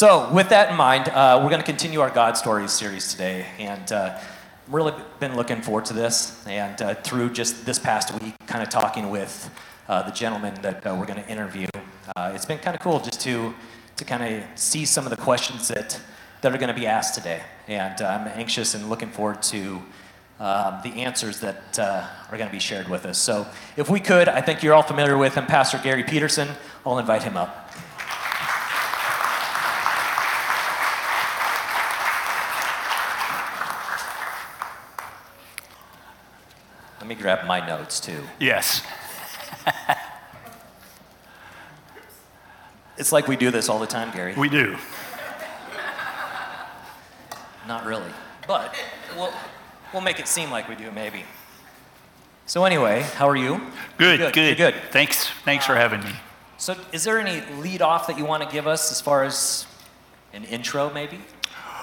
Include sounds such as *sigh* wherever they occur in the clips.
So, with that in mind, uh, we're going to continue our God Stories series today. And uh, really been looking forward to this. And uh, through just this past week, kind of talking with uh, the gentleman that uh, we're going to interview, it's been kind of cool just to, to kind of see some of the questions that, that are going to be asked today. And I'm anxious and looking forward to um, the answers that uh, are going to be shared with us. So, if we could, I think you're all familiar with him, Pastor Gary Peterson. I'll invite him up. Grab my notes too. Yes. *laughs* It's like we do this all the time, Gary. We do. Not really, but we'll, we'll make it seem like we do, maybe. So, anyway, how are you? Good, Good, good. good. Thanks, thanks for having me. So, is there any lead off that you want to give us as far as an intro, maybe?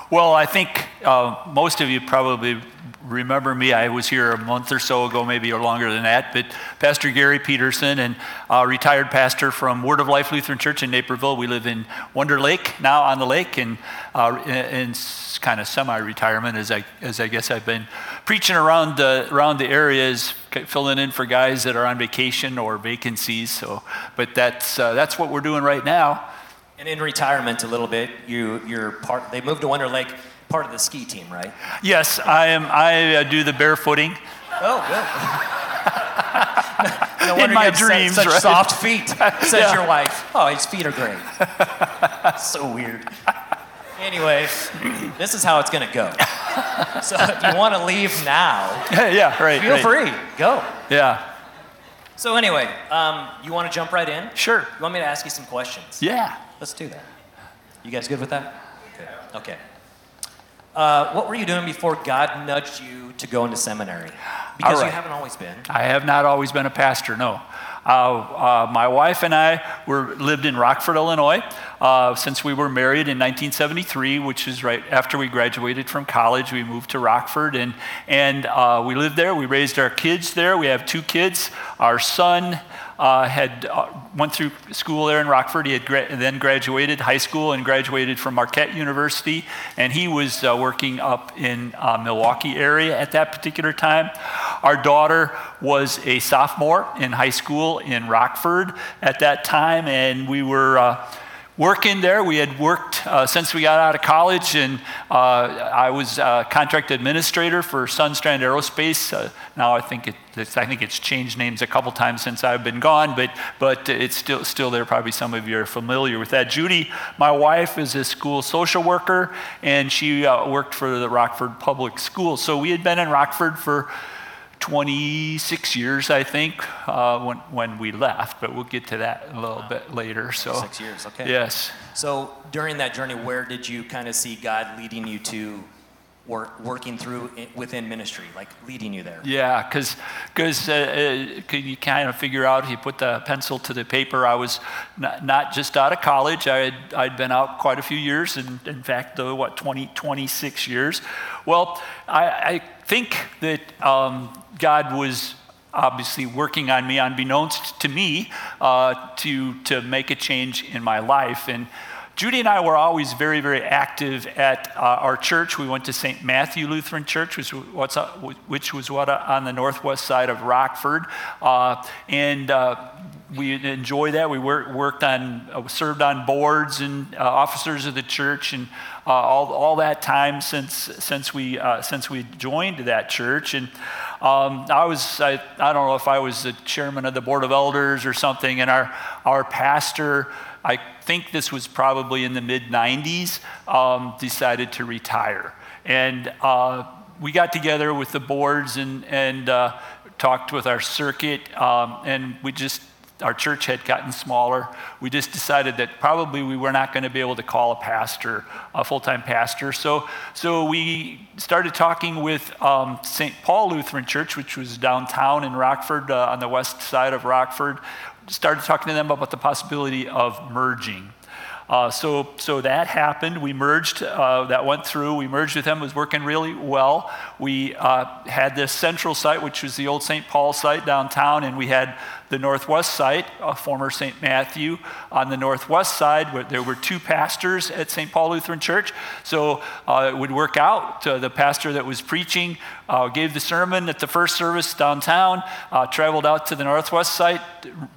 Well, I think uh, most of you probably remember me. I was here a month or so ago, maybe or longer than that. But Pastor Gary Peterson, and retired pastor from Word of Life Lutheran Church in Naperville. We live in Wonder Lake now on the lake, and uh, in, in kind of semi-retirement, as I as I guess I've been preaching around the around the areas, filling in for guys that are on vacation or vacancies. So, but that's uh, that's what we're doing right now. And in retirement a little bit, you, you're part, they moved to Wonder Lake, part of the ski team, right? Yes, I am. I uh, do the barefooting. Oh, good. *laughs* no wonder my have such- dreams, such, right? soft feet, *laughs* says Yeah. your wife. Oh, his feet are great. *laughs* so weird. Anyway, this is how it's going to go. So if you want to leave now, yeah, right. feel right. free. Go. Yeah, So anyway, um, you want to jump right in? sure. You want me to ask you some questions? Yeah. Let's do that. You guys good with that? Okay. Uh, what were you doing before God nudged you to go into seminary? Because All you haven't always been. I have not always been a pastor, no. Uh, uh, my wife and I were lived in Rockford, Illinois, uh, since we were married in 1973, which is right after we graduated from college. We moved to Rockford, and and uh, we lived there. We raised our kids there. We have two kids. Our son uh, had uh, went through school there in Rockford. He had gra- then graduated high school and graduated from Marquette University, and he was working up in Milwaukee area at that particular time. Our daughter was a sophomore in high school in Rockford at that time, and we were. Uh, working there. We had worked uh, since we got out of college, and uh, I was uh, contract administrator for Sundstrand Aerospace. Uh, now I think it, it's, I think it's changed names a couple times since I've been gone, but but it's still still there. Probably some of you are familiar with that. Judy, my wife, is a school social worker, and she uh, worked for the Rockford Public Schools. So we had been in Rockford for 26 years, I think, uh, when, when we left, but we'll get to that a little bit later. So, Six years, okay. Yes. So during that journey, where did you kind of see God leading you to work, working through within ministry, like leading you there? Yeah, because uh, uh, you kind of figure out, you put the pencil to the paper, I was not, not just out of college, I had, I'd been out quite a few years, and in fact, uh, what, 20, 26 years. Well, I, I think that um, God was obviously working on me, unbeknownst to me, uh, to, to make a change in my life. And Judy and I were always very, very active at uh, our church. We went to St. Matthew Lutheran Church, which was, which was what, uh, on the northwest side of Rockford. Uh, and uh, we enjoyed that. We worked, on, uh, served on boards and uh, officers of the church, and all, all that time since, since, we, since we joined that church. And um, I was, I, I don't know if I was the chairman of the board of elders or something, and our, our pastor, I think this was probably in the mid 90s, um, decided to retire. And uh, we got together with the boards and, and uh, talked with our circuit, um, and we just, our church had gotten smaller. We just decided that probably we were not going to be able to call a pastor, a full time pastor. So, so we started talking with um, St. Paul Lutheran Church, which was downtown in Rockford, uh, on the west side of Rockford. Started talking to them about the possibility of merging. Uh, so, so that happened. We merged. Uh, that went through. We merged with them. It was working really well. We uh, had this central site, which was the old St. Paul site downtown, and we had the northwest side, a former St. Matthew. On the northwest side, where there were two pastors at St. Paul Lutheran Church. So uh, it would work out. Uh, the pastor that was preaching uh, gave the sermon at the first service downtown, uh, traveled out to the northwest site,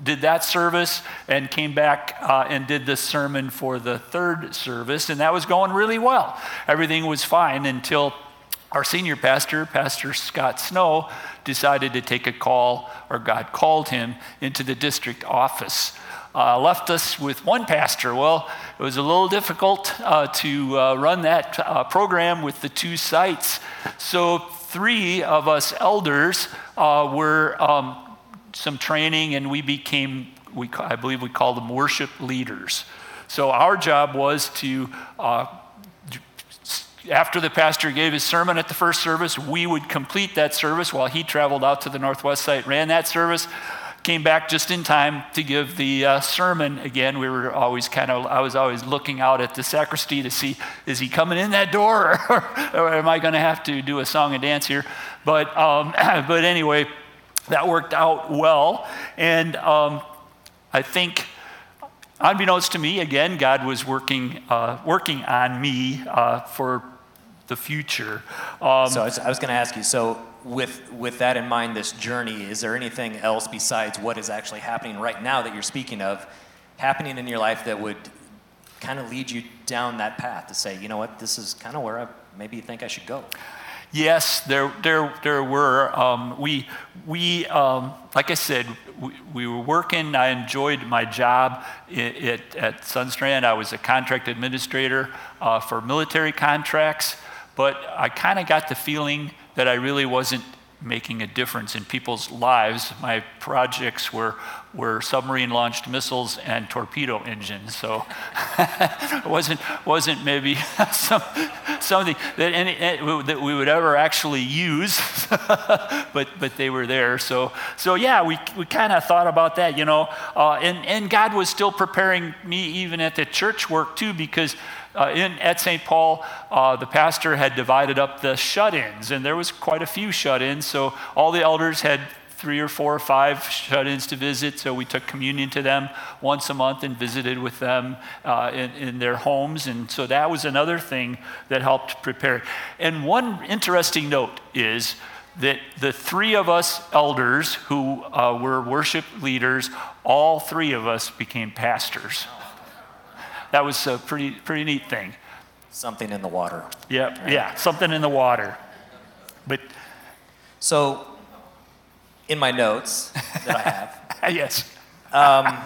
did that service, and came back uh, and did the sermon for the third service. And that was going really well. Everything was fine until our senior pastor, Pastor Scott Snow, decided to take a call, or God called him into the district office. Uh, left us with one pastor. Well, it was a little difficult uh, to uh, run that uh, program with the two sites. So, three of us elders uh, were um, some training, and we became, we, I believe we called them worship leaders. So, our job was to uh, after the pastor gave his sermon at the first service, we would complete that service while he traveled out to the northwest site, ran that service, came back just in time to give the uh, sermon again. We were always kind of, I was always looking out at the sacristy to see, is he coming in that door *laughs* or, or am I going to have to do a song and dance here? But, um, *clears throat* but anyway, that worked out well. And um, I think unbeknownst to me, again, God was working, uh, working on me uh, for the future. Um, so I was, was going to ask you. So with with that in mind, this journey, is there anything else besides what is actually happening right now that you're speaking of, happening in your life that would kind of lead you down that path to say, you know what, this is kind of where I maybe you think I should go? Yes, there, there, there were. Um, we, we um, like I said, we, we, were working. I enjoyed my job at, at Sundstrand. I was a contract administrator uh, for military contracts, but I kind of got the feeling that I really wasn't making a difference in people's lives. My projects were, were submarine launched missiles and torpedo engines. So it *laughs* wasn't, wasn't maybe *laughs* some, something that, any, eh, that we would ever actually use, *laughs* but, but they were there. So, so yeah, we, we kind of thought about that, you know. Uh, and, and God was still preparing me even at the church work too, because uh, in, at St. Paul, uh, the pastor had divided up the shut ins, and there was quite a few shut ins. So all the elders had three or four or five shut ins to visit. So we took communion to them once a month and visited with them uh, in, in, their homes. And so that was another thing that helped prepare. And one interesting note is that the three of us elders who uh, were worship leaders, all three of us became pastors that was a pretty, pretty neat thing. Something in the water. Yeah, right? yeah, something in the water. But so, in my notes that I have, *laughs* yes. Um,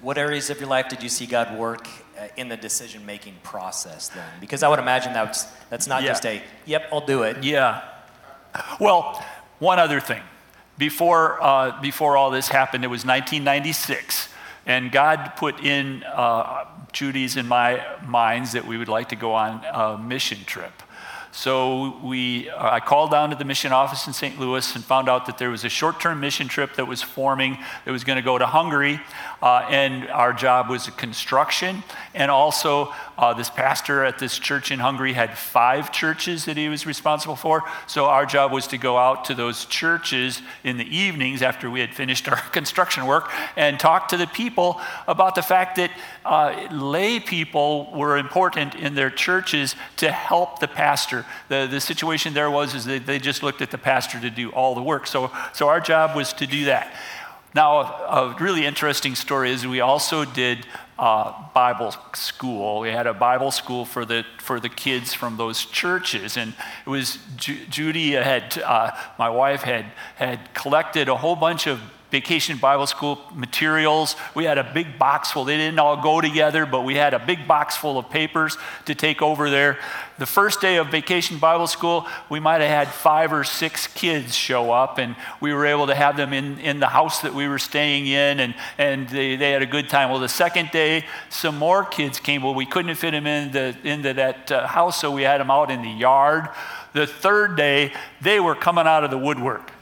what areas of your life did you see God work uh, in the decision making process then? Because I would imagine that's, that's not yeah. just a, yep, I'll do it. Yeah. Well, one other thing. Before, uh, before all this happened, it was 1996. And God put in uh, Judy's and my minds that we would like to go on a mission trip. So we, uh, I called down to the mission office in St. Louis and found out that there was a short-term mission trip that was forming that was going to go to Hungary, uh, and our job was construction. And also, uh, this pastor at this church in Hungary had five churches that he was responsible for. So our job was to go out to those churches in the evenings after we had finished our *laughs* construction work and talk to the people about the fact that uh, lay people were important in their churches to help the pastor the, the situation there was is that they just looked at the pastor to do all the work. So, so our job was to do that. Now, a, a really interesting story is we also did uh, Bible school. We had a Bible school for the for the kids from those churches, and it was Ju- Judy had uh, my wife had had collected a whole bunch of vacation Bible school materials. We had a big box full. They didn't all go together, but we had a big box full of papers to take over there. The first day of vacation Bible school, we might have had five or six kids show up, and we were able to have them in, in the house that we were staying in, and, and they, they had a good time. Well, the second day, some more kids came. Well, we couldn't fit them into, into that uh, house, so we had them out in the yard. The third day, they were coming out of the woodwork.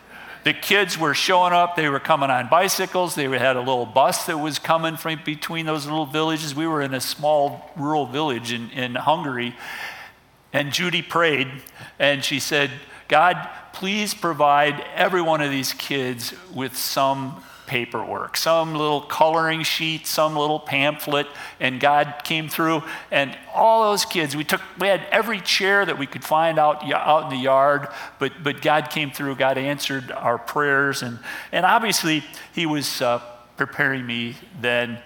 The kids were showing up. They were coming on bicycles. They had a little bus that was coming from between those little villages. We were in a small rural village in, in Hungary. And Judy prayed and she said, God, please provide every one of these kids with some paperwork, some little coloring sheet, some little pamphlet, and God came through. And all those kids, we took, we had every chair that we could find out, out in the yard, but, but God came through, God answered our prayers. And, and obviously, He was uh, preparing me then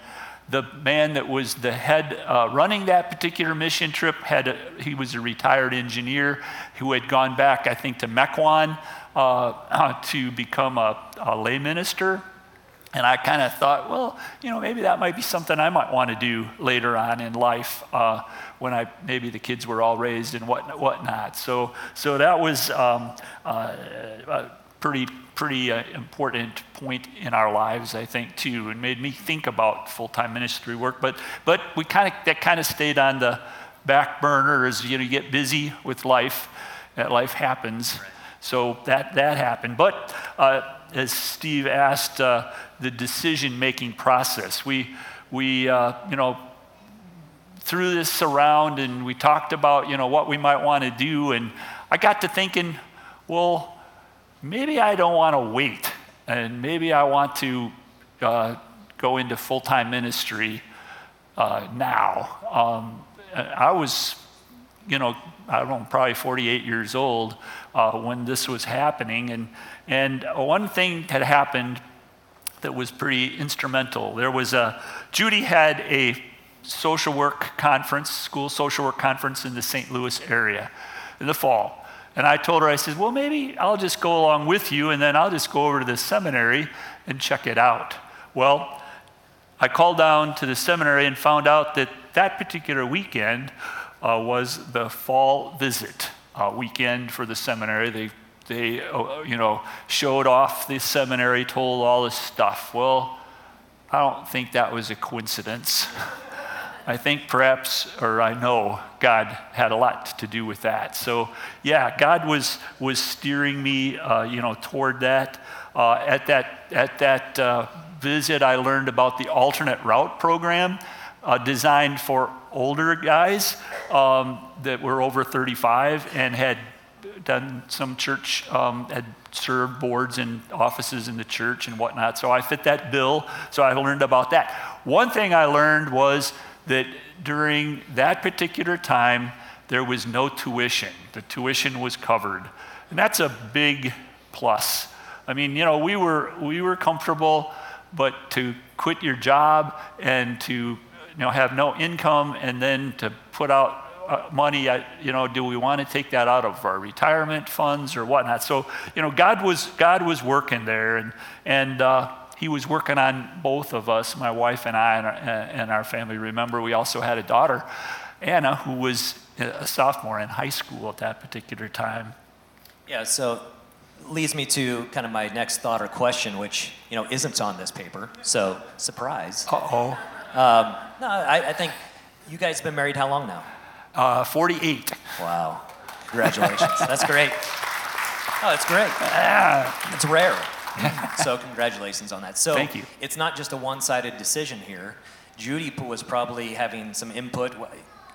the man that was the head uh, running that particular mission trip had a, he was a retired engineer who had gone back i think to mequon uh, *laughs* to become a, a, lay minister and i kind of thought well you know maybe that might be something i might want to do later on in life uh, when i maybe the kids were all raised and what whatnot so so that was um, uh, uh, pretty pretty uh, important point in our lives, I think, too, and made me think about full-time ministry work. But but we kind of that kind of stayed on the back burner as you know you get busy with life. That life happens, so that that happened. But uh, as Steve asked, uh, the decision-making process. We we uh, you know threw this around and we talked about you know what we might want to do, and I got to thinking, well maybe I don't want to wait, and maybe I want to uh, go into full time ministry uh, now. Um, I was, you know, I don't know, probably 48 years old uh, when this was happening, and and one thing had happened that was pretty instrumental. There was a Judy had a social work conference, school social work conference in the St. Louis area in the fall. And I told her, I said, well, maybe I'll just go along with you and then I'll just go over to the seminary and check it out. Well, I called down to the seminary and found out that that particular weekend uh, was the fall visit uh, weekend for the seminary. They, they uh, you know, showed off the seminary, told all this stuff. Well, I don't think that was a coincidence. *laughs* I think perhaps, or I know, God had a lot to do with that. So, yeah, God was was steering me, uh, you know, toward that. Uh, at that at that uh, visit, I learned about the alternate route program uh, designed for older guys um, that were over 35 and had done some church um, had served boards and offices in the church and whatnot. So I fit that bill. So I learned about that. One thing I learned was that during that particular time, there was no tuition. The tuition was covered. And that's a big plus. I mean, you know, we were, we were comfortable, but to quit your job and to you know, have no income and then to put out uh, money, you know, do we want to take that out of our retirement funds or whatnot? So, you know, God was, God was working there. And, and uh, he was working on both of us, my wife and I, and our, and our, family. Remember, we also had a daughter, Anna, who was a sophomore in high school at that particular time. Yeah, so leads me to kind of my next thought or question, which you know isn't on this paper. So surprise. Uh oh. Um, no, I, I, think you guys have been married how long now? Uh, 48. Wow. Congratulations. *laughs* that's great. Oh, that's great. It's rare. so congratulations on that. So Thank you. it's not just a one-sided decision here. Judy was probably having some input.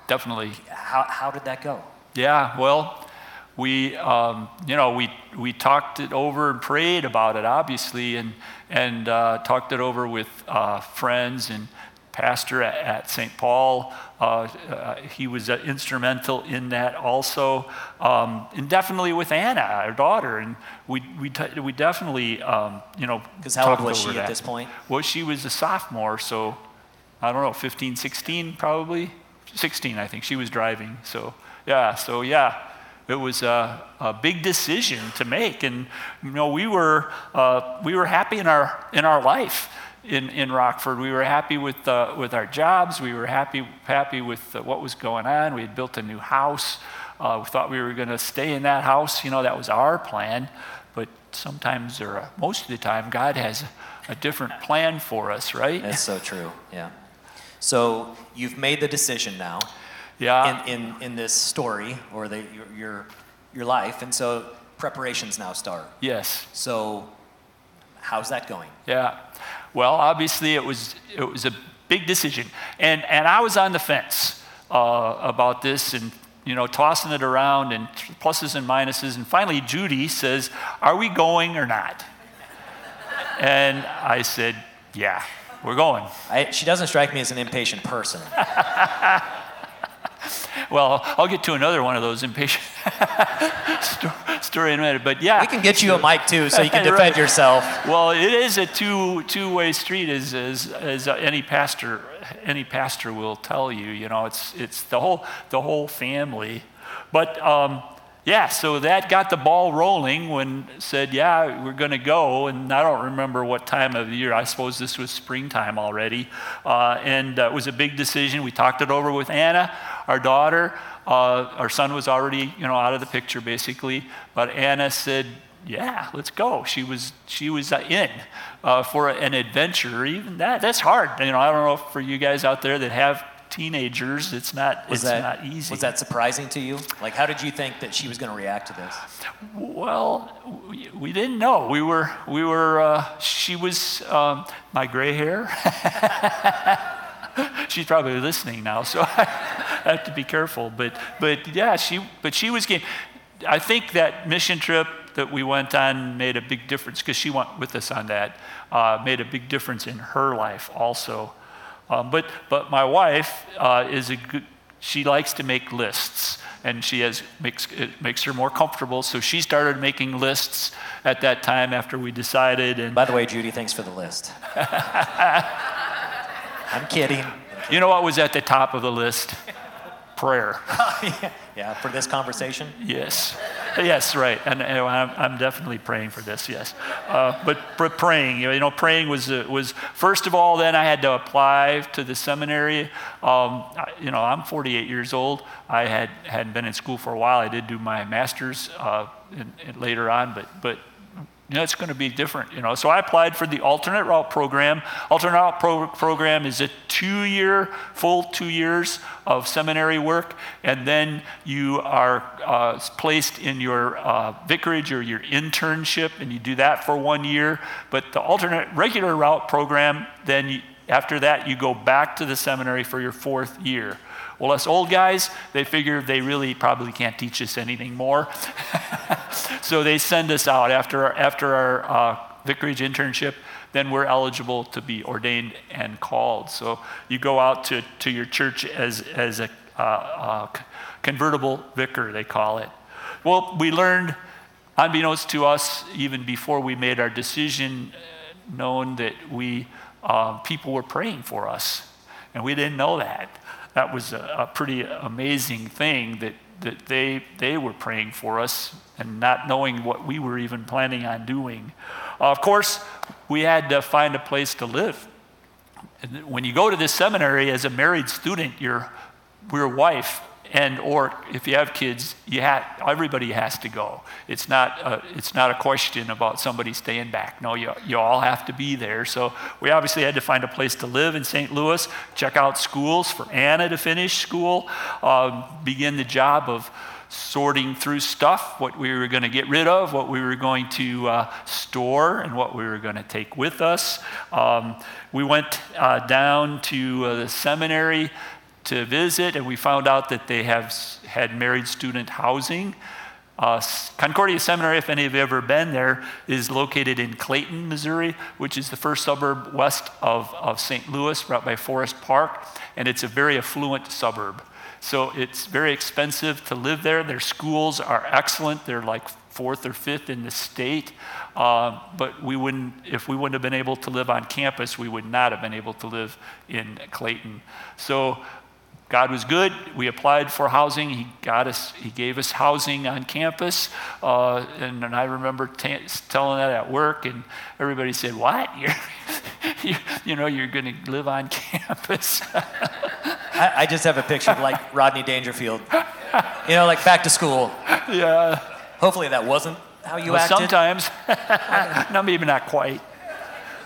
Definitely. How, how did that go? Yeah, well, we, um, you know, we, we talked it over and prayed about it, obviously, and, and uh, talked it over with uh, friends and pastor at, at St. Paul. Uh, uh, he was uh, instrumental in that also, um, and definitely with Anna, our daughter, and we we, t- we definitely um, you know. Because how old was she that. at this point? Well, she was a sophomore, so I don't know, 15, 16 probably, 16 I think. She was driving, so yeah, so yeah. It was a, a big decision to make, and you know we were uh, we were happy in our in our life in, in Rockford. We were happy with, uh, with our jobs. We were happy, happy with uh, what was going on. We had built a new house. Uh, we thought we were going to stay in that house. You know, that was our plan. But sometimes, or uh, most of the time, God has a, a different plan for us, right? That's so true, yeah. So you've made the decision now. Yeah. In, in, in this story or the, your, your, your life. And so preparations now start. Yes. So how's that going? Yeah. Well, obviously, it was, it was a big decision. And, and I was on the fence uh, about this and, you know, tossing it around and pluses and minuses. And finally, Judy says, Are we going or not? And I said, Yeah, we're going. I, she doesn't strike me as an impatient person. *laughs* *laughs* Well, I'll get to another one of those impatient *laughs* story in a minute. But yeah, We can get you a mic too, so you can *laughs* Right. defend yourself. Well, it is a two two way street, as, as as any pastor any pastor will tell you. You know, it's it's the whole the whole family. But um, yeah, so that got the ball rolling when said, yeah, we're going to go. And I don't remember what time of the year. I suppose this was springtime already, uh, and uh, it was a big decision. We talked it over with Anna, our daughter. Uh, our son was already, you know, out of the picture basically. But Anna said, yeah, let's go. She was she was uh, in uh, for an adventure. Even that that's hard. You know, I don't know for you guys out there that have teenagers, it's not Was it's that not easy. was that surprising to you? Like, how did you think that she was going to react to this? Well, we, we didn't know. We were we were. Uh, she was um, my gray hair. *laughs* She's probably listening now, so *laughs* I have to be careful. But but yeah, she but she was game. I think that mission trip that we went on made a big difference because she went with us on that. Uh, made a big difference in her life also. Um, but but my wife uh, is a good. She likes to make lists, and she has makes it makes her more comfortable. So she started making lists at that time after we decided. And By the way, Judy, thanks for the list. *laughs* I'm kidding. you know what was at the top of the list? Prayer. *laughs* Yeah, for this conversation. Yes. Yes, right. And, and I'm, I'm definitely praying for this, yes. Uh, but, but praying, you know, praying was, uh, was, first of all, then I had to apply to the seminary. Um, I, you know, I'm 48 years old. I had, hadn't been in school for a while. I did do my master's uh, in, in later on, but, but you know, it's going to be different, you know. So I applied for the alternate route program. Alternate route pro- program is a two-year, full two years of seminary work, and then you are uh, placed in your uh, vicarage or your internship, and you do that for one year. But the alternate regular route program, then you, after that, you go back to the seminary for your fourth year. Well, us old guys, they figure they really probably can't teach us anything more. *laughs* so they send us out after our, after our uh, vicarage internship. Then we're eligible to be ordained and called. So you go out to, to your church as, as a uh, uh, convertible vicar, they call it. Well, we learned, unbeknownst to us, even before we made our decision, uh, known that we uh, people were praying for us, and we didn't know that. That was a, a pretty amazing thing that that they they were praying for us and not knowing what we were even planning on doing. Uh, of course, we had to find a place to live. And when you go to this seminary as a married student, your your wife and or if you have kids, you have, everybody has to go. It's not a, it's not a question about somebody staying back. No, you, you all have to be there. So we obviously had to find a place to live in St. Louis, check out schools for Anna to finish school, um, begin the job of sorting through stuff, what we were going to get rid of, what we were going to uh, store, and what we were going to take with us. Um, we went uh, down to uh, the seminary to visit, and we found out that they have had married student housing. Uh, Concordia Seminary, if any of you have ever been there, is located in Clayton, Missouri, which is the first suburb west of, of St. Louis, right by Forest Park, and it's a very affluent suburb. So it's very expensive to live there. Their schools are excellent. They're like fourth or fifth in the state. Uh, but we wouldn't, if we wouldn't have been able to live on campus, we would not have been able to live in Clayton. So God was good. We applied for housing. He got us. He gave us housing on campus, uh, and, and, I remember t- telling that at work, and everybody said, "What? *laughs* You're, you, you know, you're going to live on campus?" *laughs* I, I, just have a picture of like Rodney Dangerfield, you know, like back to school. Yeah. Hopefully that wasn't how you well, acted. Sometimes, *laughs* no, maybe not quite.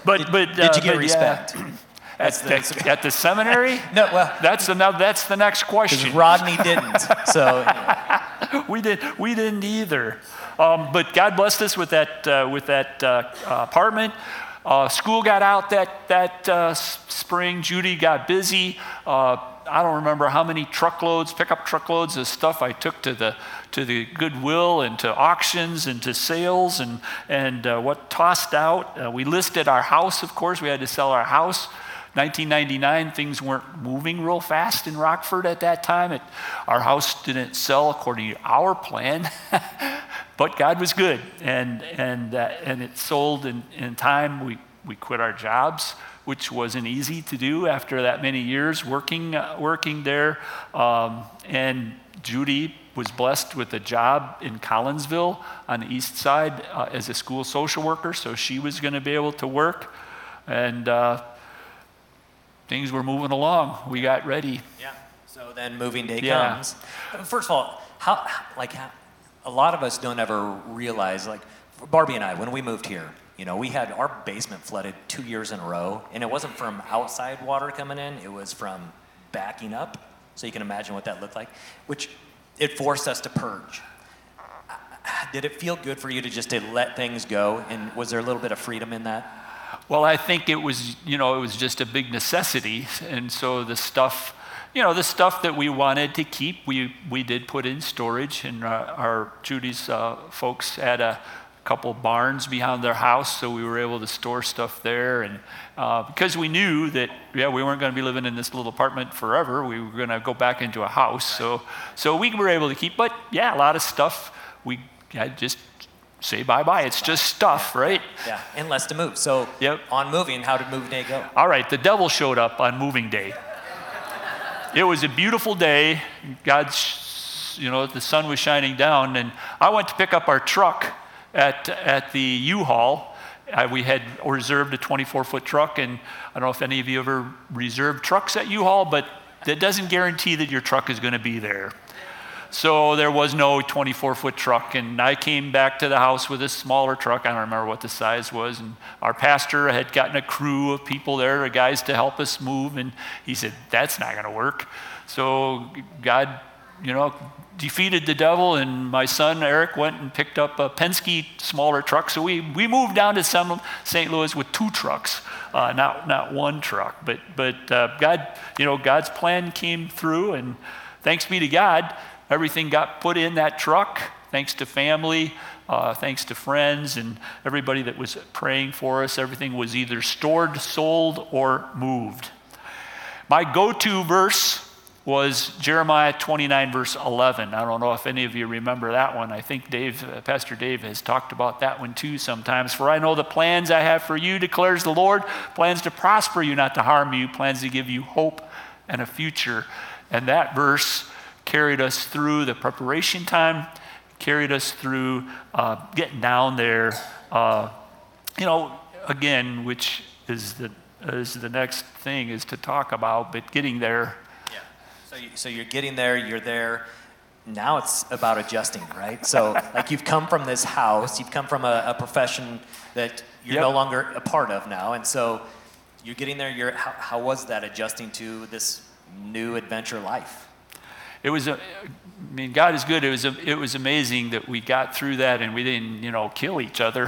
But did, but did you get but, respect? Yeah. *clears throat* At, the, at the seminary? *laughs* no, well, that's the, now that's the next question. Rodney didn't, so *laughs* we did we didn't either. Um, but God blessed us with that uh, with that uh, apartment. Uh, school got out that that uh, spring. Judy got busy. Uh, I don't remember how many truckloads, pickup truckloads of stuff I took to the to the Goodwill and to auctions and to sales and and uh, what tossed out. Uh, we listed our house, of course. We had to sell our house. 1999, things weren't moving real fast in Rockford at that time. It, our house didn't sell according to our plan, *laughs* but God was good, and and uh, and it sold in, in time. We we quit our jobs which wasn't easy to do after that many years working, uh, working there. Um, and Judy was blessed with a job in Collinsville on the east side uh, as a school social worker, so she was going to be able to work. And uh, things were moving along. We got ready. Yeah. So then moving day Yeah. comes. First of all, how like how, a lot of us don't ever realize like Barbie and I when we moved here, you know, we had our basement flooded two years in a row, and it wasn't from outside water coming in; it was from backing up. So you can imagine what that looked like, which it forced us to purge. Did it feel good for you to just to let things go, and was there a little bit of freedom in that? Well, I think it was, you know, it was just a big necessity. And so the stuff, you know, the stuff that we wanted to keep, we, we did put in storage. And uh, our Judy's uh, folks had a couple barns behind their house, so we were able to store stuff there. And uh, because we knew that, yeah, we weren't going to be living in this little apartment forever, we were going to go back into a house. So, so we were able to keep, but yeah, a lot of stuff we had just say bye bye. It's just stuff, right? Yeah, and less to move. So Yep. on moving, how did move day go? All right, the devil showed up on moving day. It was a beautiful day. God's, you know, the sun was shining down, and I went to pick up our truck at, at the U-Haul. Uh, we had reserved a 24 foot truck, and I don't know if any of you ever reserved trucks at U-Haul, but that doesn't guarantee that your truck is going to be there. So there was no 24 foot truck. And I came back to the house with a smaller truck. I don't remember what the size was. And our pastor had gotten a crew of people there, guys to help us move. And he said, That's not going to work. So God, you know, defeated the devil. And my son Eric went and picked up a Penske smaller truck. So we, we moved down to St. Louis with two trucks. Uh, not, not one truck, but, but uh, God, you know, God's plan came through, and thanks be to God, Everything got put in that truck, thanks to family, uh, thanks to friends, and everybody that was praying for us. Everything was either stored, sold, or moved. My go to verse was Jeremiah 29, verse 11. I don't know if any of you remember that one. I think Dave, uh, Pastor Dave has talked about that one too sometimes. For I know the plans I have for you, declares the Lord plans to prosper you, not to harm you, plans to give you hope and a future. And that verse carried us through the preparation time, carried us through uh, getting down there. Uh, you know, again, which is the is the next thing is to talk about, but getting there. Yeah. So, you, so you're getting there, you're there. Now it's about adjusting, right? So, *laughs* like you've come from this house, you've come from a, a profession that you're Yep. no longer a part of now, and so you're getting there. You're how, how was that adjusting to this new adventure life? It was, a, I mean, God is good. It was, it was amazing that we got through that and we didn't, you know, kill each other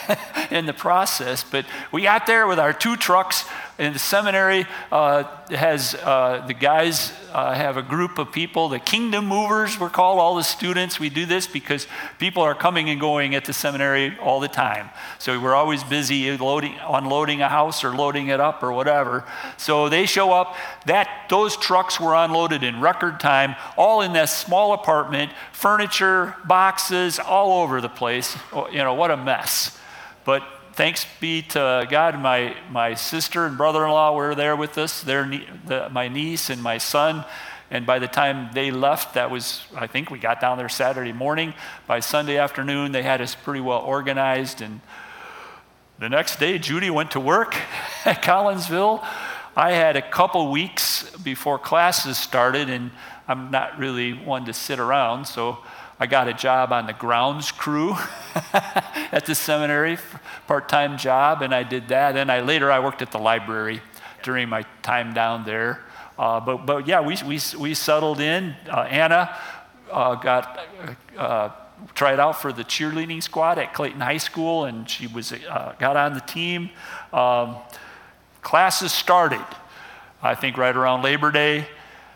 *laughs* in the process. But we got there with our two trucks. in the seminary uh, has, uh, the guys uh, have a group of people, the kingdom movers, we're called, all the students. We do this because people are coming and going at the seminary all the time. So we're always busy loading, unloading a house or loading it up or whatever. So they show up. That, those trucks were unloaded in record time, all in that small apartment, furniture, boxes, all over the place. Oh, You know, what a mess. But thanks be to God, my, my sister and brother in law were there with us, their, the, my niece and my son. And by the time they left, that was, I think we got down there Saturday morning. By Sunday afternoon, they had us pretty well organized. And the next day, Judy went to work *laughs* at Collinsville. I had a couple weeks before classes started, and I'm not really one to sit around, so I got a job on the grounds crew *laughs* at the seminary, part-time job, and I did that. Then I later I worked at the library during my time down there. Uh, but but yeah, we we we settled in. Uh, Anna uh, got. Uh, tried out for the cheerleading squad at Clayton High School, and she was uh, got on the team. Um, classes started, I think, right around Labor Day.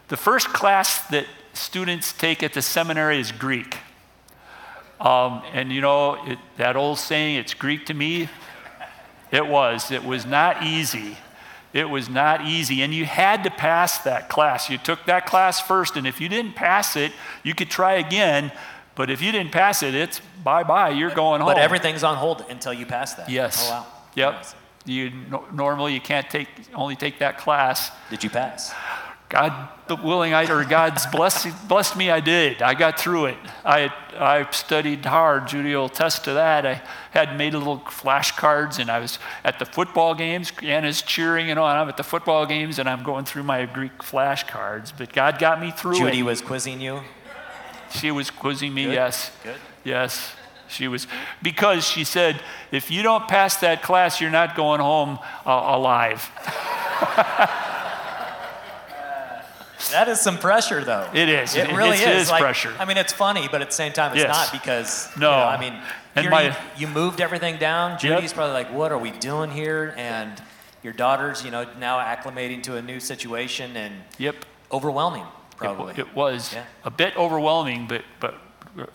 the first class that students take at the seminary is Greek. Um, and you know, it, that old saying, it's Greek to me, it was. It was not easy. It was not easy. And you had to pass that class. You took that class first, and if you didn't pass it, you could try again. But if you didn't pass it, it's bye bye, you're going home. But everything's on hold until you pass that. Yes. Oh, wow. Yep. Nice. You no, normally you can't take only take that class. Did you pass? God willing, I, or God's blessed, blessed me, I did. I got through it. I, I studied hard. Judy will attest to that. I had made little flashcards, and I was at the football games. Anna's cheering, you know, and I'm at the football games, and I'm going through my Greek flashcards. But God got me through Judy it. was quizzing you. She was quizzing me, Good. yes. Good. Yes, she was. Because she said, if you don't pass that class, you're not going home uh, alive. *laughs* That is some pressure, though. It is. It It- really it is. is like, pressure. I mean, it's funny, but at the same time, it's Yes. not because. No. You know, I mean, And my- you, moved everything down. Yep. Judy's probably like, "What are we doing here?" And your daughter's, you know, now acclimating to a new situation and Yep. overwhelming, probably. it was Yeah. a bit overwhelming, but, but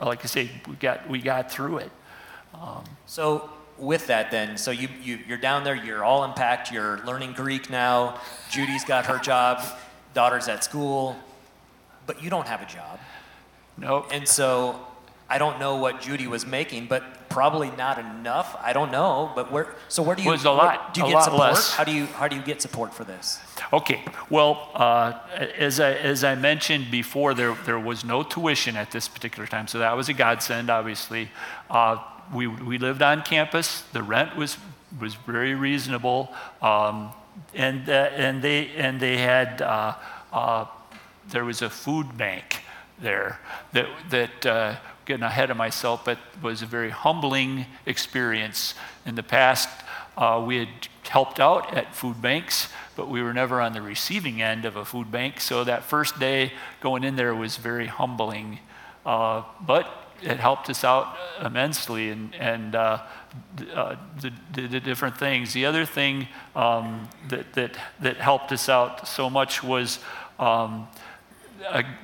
like I say, we got, we got through it. Um, so with that, then, so you, you you're down there. You're all unpacked. You're learning Greek now. Judy's got her job. Daughter's at school, but you don't have a job. Nope. And so I don't know what Judy was making, but probably not enough. I don't know, but where? So where do you? Was a lot- do you a get lot support? less. How do you how do you get support for this? Okay, well, uh, as, I, as I mentioned before, there, there was no tuition at this particular time, so that was a godsend, obviously. Uh, we, we lived on campus, the rent was, was very reasonable, um, and, uh, and, they, and they had, uh, uh, there was a food bank there that, that uh, getting ahead of myself, but was a very humbling experience. In the past, uh, we had helped out at food banks, but we were never on the receiving end of a food bank. So that first day going in there was very humbling. But it helped us out immensely and, and uh, the, the, the different things. The other thing um, that, that, that helped us out so much was um,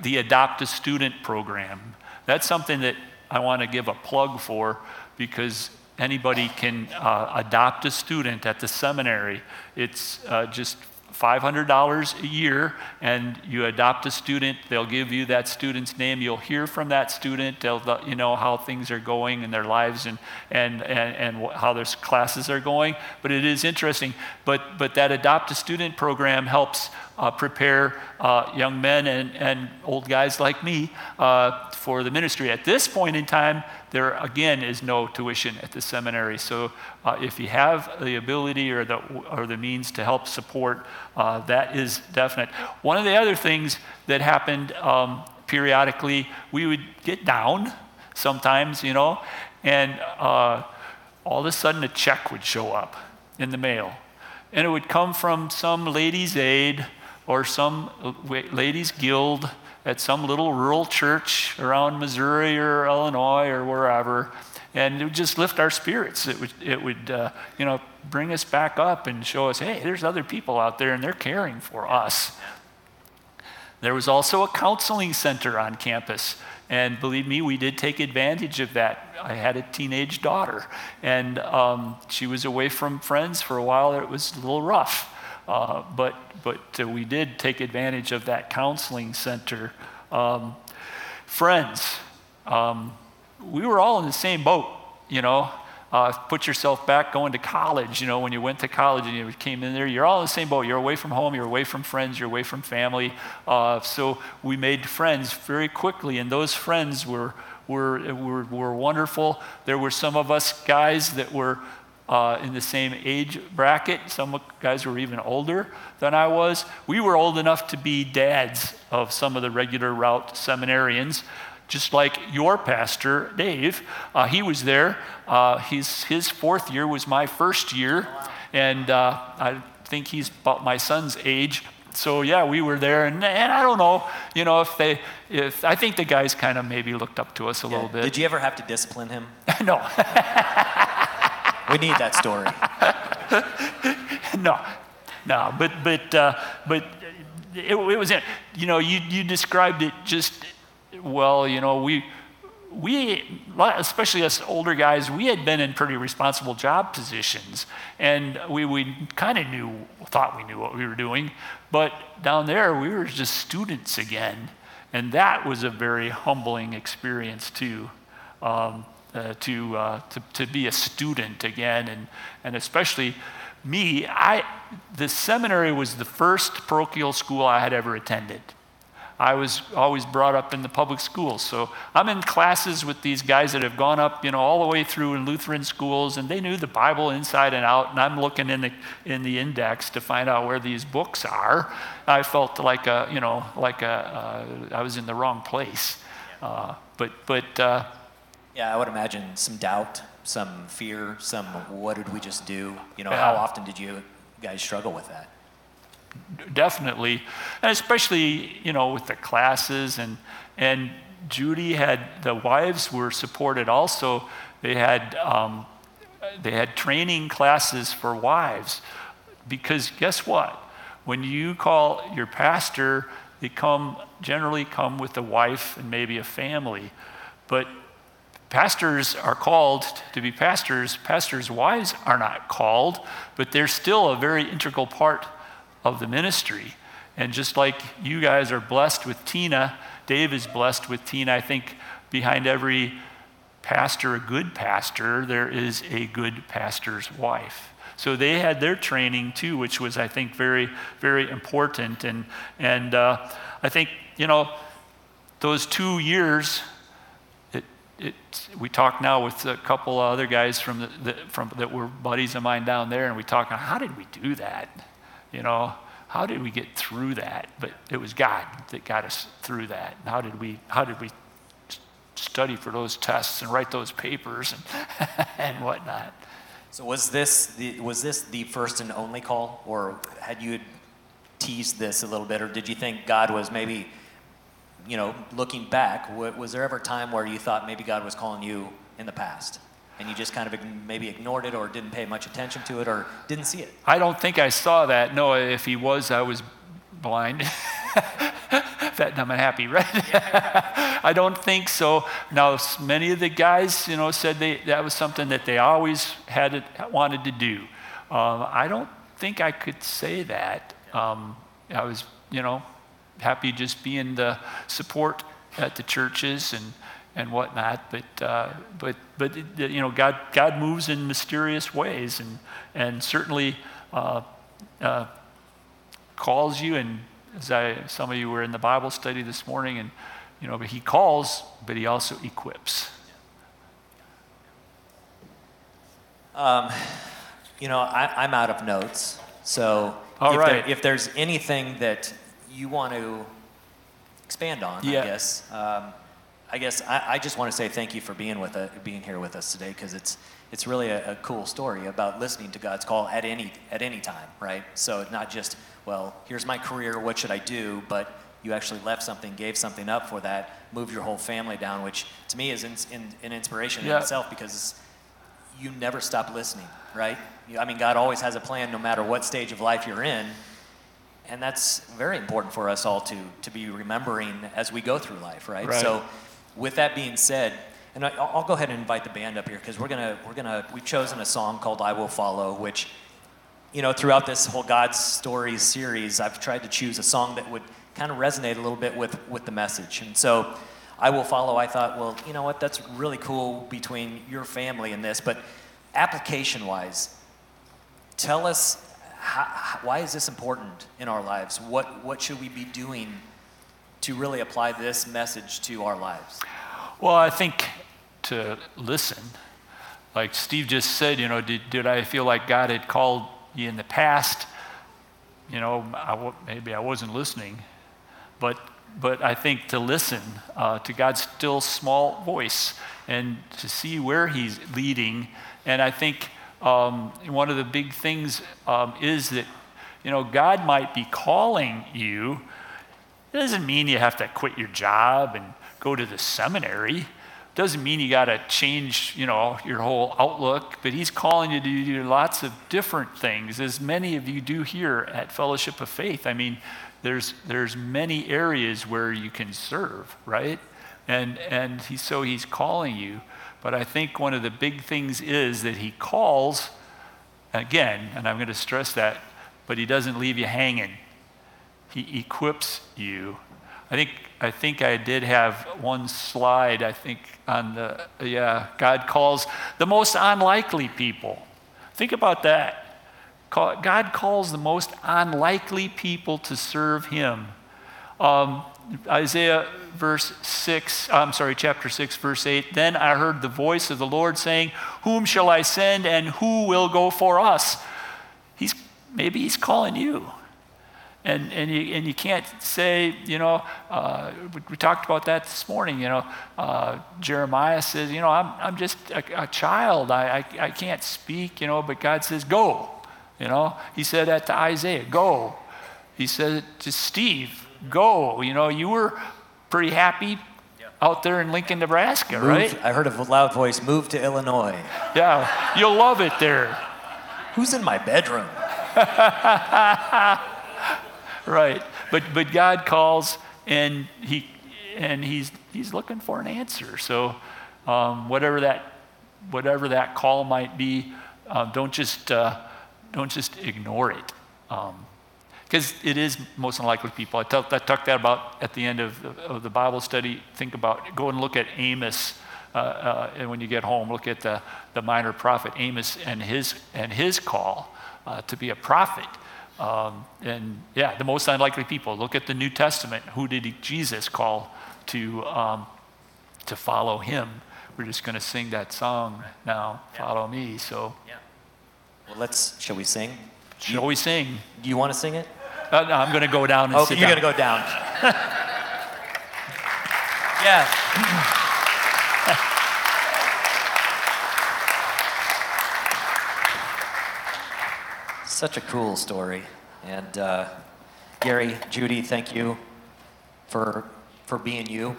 the Adopt a Student program. That's something that I want to give a plug for because anybody can uh, adopt a student at the seminary. It's uh, just $500 a year, and you adopt a student. They'll give you that student's name. You'll hear from that student. They'll you know how things are going in their lives and, and, and, and how their classes are going. But it is interesting. But, but that adopt a student program helps uh, prepare uh, young men and, and old guys like me uh, for the ministry. At this point in time, there again is no tuition at the seminary. So uh, if you have the ability or the, or the means to help support, uh, that is definite. One of the other things that happened um, periodically, we would get down sometimes, you know, and uh, all of a sudden a check would show up in the mail. And it would come from some ladies' aid or some ladies' guild at some little rural church around Missouri or Illinois or wherever. And it would just lift our spirits. It would, it would uh, you know, bring us back up and show us, hey, there's other people out there and they're caring for us. There was also a counseling center on campus. And believe me, we did take advantage of that. I had a teenage daughter, and um, she was away from friends for a while. It was a little rough. Uh, but but uh, we did take advantage of that counseling center. Um, friends, um, we were all in the same boat, you know. Uh, put yourself back going to college, you know, when you went to college and you came in there, you're all in the same boat. You're away from home, you're away from friends, you're away from family. Uh, so we made friends very quickly, and those friends were, were, were, were wonderful. There were some of us guys that were uh, in the same age bracket. Some guys were even older than I was. We were old enough to be dads of some of the regular route seminarians, just like your pastor, Dave. Uh, he was there. Uh, his, his fourth year was my first year, and uh, I think he's about my son's age. So yeah, we were there, and, and I don't know, you know, if they, if I think the guys kind of maybe looked up to us a little bit. Did you ever have to discipline him? *laughs* no, *laughs* We need that story. *laughs* no, no. But but uh, but it, it was, you know, you, you described it just, well, you know, we, we, especially us older guys, we had been in pretty responsible job positions, and we, we kind of knew, thought we knew what we were doing, but down there we were just students again, and that was a very humbling experience too, um, uh, to, uh, to to be a student again, and and especially me, I the seminary was the first parochial school I had ever attended. I was always brought up in the public schools. So I'm in classes with these guys that have gone up, you know, all the way through in Lutheran schools, and they knew the Bible inside and out. And I'm looking in the in the index to find out where these books are. I felt like a, you know, like a, uh, I was in the wrong place. Uh, but but. Uh, yeah, I would imagine some doubt, some fear, some what did we just do? You know, how often did you guys struggle with that? definitely, and especially you know with the classes and and Judy had the wives were supported also. They had um, they had training classes for wives because guess what? When you call your pastor, they come generally come with a wife and maybe a family, but pastors are called to be pastors. Pastors' wives are not called, but they're still a very integral part of the ministry. And just like you guys are blessed with Tina, Dave is blessed with Tina. I think behind every pastor, a good pastor, there is a good pastor's wife. So they had their training too, which was, I think, very, very important. And, and uh, I think, you know, those two years, we talk now with a couple of other guys from, the, the, from that were buddies of mine down there, and we talk, how did we do that? You know, how did we get through that? But it was God that got us through that. And how did we, how did we study for those tests and write those papers and, *laughs* and whatnot? So was this the, was this the first and only call, or had you teased this a little bit, or did you think God was maybe, you know, looking back, was there ever a time where you thought maybe God was calling you in the past? and you just kind of maybe ignored it or didn't pay much attention to it or didn't see it? I don't think I saw that. No, if he was, I was blind. *laughs* Fat, dumb, and happy, right? *laughs* I don't think so. Now, many of the guys, you know, said they, that was something that they always had it, wanted to do. Um, I don't think I could say that. Um, I was, you know, happy just being the support at the churches and and whatnot. But, uh, but, but you know, God, God moves in mysterious ways and, and certainly uh, uh, calls you. And as I, some of you were in the Bible study this morning, and, you know, but He calls, but He also equips. Um, you know, I, am out of notes. So All if, right. there, if there's anything that you want to expand on, yeah. I guess. Um, I guess I, I, just want to say thank you for being with uh, being here with us today because it's it's really a, a, cool story about listening to God's call at any at any time, right? So not just well, here's my career, what should I do? But you actually left something, gave something up for that, moved your whole family down, which to me is in, in, an inspiration yeah. in itself because you never stop listening, right? I mean, God always has a plan no matter what stage of life you're in. And that's very important for us all to, to be remembering as we go through life, right? right. So with that being said, and I, will go ahead and invite the band up here because we're gonna we're gonna we've chosen a song called "I Will Follow," which, you know, throughout this whole God's Stories series, I've tried to choose a song that would kind of resonate a little bit with with the message. And so, "I Will Follow," I thought, well, you know what, that's really cool between your family and this, but application-wise, tell us how, why is this important in our lives? What what should we be doing? to really apply this message to our lives? Well, I think to listen. Like Steve just said, you know, did, did I feel like God had called you in the past? You know, I, maybe I wasn't listening. But, but I think to listen uh, to God's still small voice and to see where He's leading. And I think um, one of the big things um, is that, you know, God might be calling you it doesn't mean you have to quit your job and go to the seminary. It doesn't mean you got to change, you know, your whole outlook, but he's calling you to do lots of different things, as many of you do here at Fellowship of Faith. I mean, there's, there's many areas where you can serve, right? And, and he, so he's calling you. But I think one of the big things is that he calls, again, and I'm going to stress that, but he doesn't leave you hanging. He equips you. I think, I think I did have one slide, I think, on the, yeah, God calls the most unlikely people. Think about that. God calls the most unlikely people to serve him. Um, Isaiah verse 6, I'm sorry, chapter 6, verse 8. Then I heard the voice of the Lord saying, Whom shall I send and who will go for us? He's, maybe he's calling you. And, and, you, and you can't say, you know, uh, we, we, talked about that this morning, you know, uh, Jeremiah says, you know, I'm, I'm just a, a child. I, I, I can't speak, you know, but God says, go. You know, he said that to Isaiah, go. He said it to Steve, go. You know, you were pretty happy out there in Lincoln, Nebraska, right? I heard a loud voice, move to Illinois. Yeah, you'll love it there. Who's in my bedroom? *laughs* right. But but God calls and he and he's he's looking for an answer. So um, whatever that whatever that call might be, uh, don't just uh, don't just ignore it. Um, because it is most unlikely people. I, talked, I talked that about at the end of the, of the, Bible study. Think about, go and look at Amos, uh, uh, and when you get home, look at the, the minor prophet Amos and his, and his call uh, to be a prophet. Um, and yeah, the most unlikely people. Look at the New Testament. Who did he, Jesus call to, um, to follow him? We're just going to sing that song now, Follow Me. So, yeah. Well, let's, shall we sing? Shall we sing? Do you want to sing it? Uh, no, I'm going to go down and okay, sit you're going to go down. *laughs* yeah. *laughs* Such a cool story. And uh, Gary, Judy, thank you for, for being you.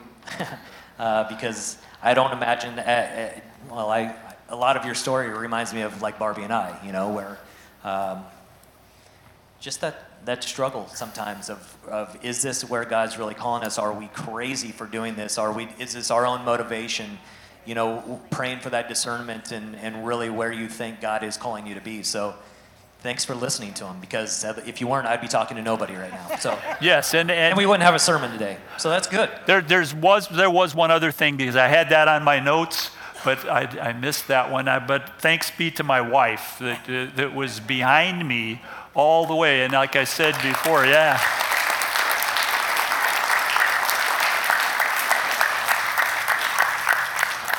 *laughs* uh, because I don't imagine, uh, uh, well, I, a lot of your story reminds me of like Barbie and I, you know, where um, just that that struggle sometimes of, of is this where God's really calling us? Are we crazy for doing this? Are we, is this our own motivation? You know, praying for that discernment and, and really where you think God is calling you to be. So thanks for listening to him because if you weren't, I'd be talking to nobody right now. So yes, and, and, and we wouldn't have a sermon today. So that's good. There, there's was, there was one other thing because I had that on my notes but I, I, missed that one. I, but thanks be to my wife that, that was behind me all the way. And like I said before, yeah.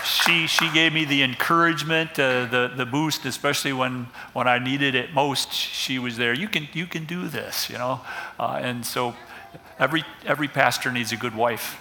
She, she gave me the encouragement, uh, the, the boost, especially when, when I needed it most. She was there. You can, you can do this, you know? Uh, and so every, every pastor needs a good wife.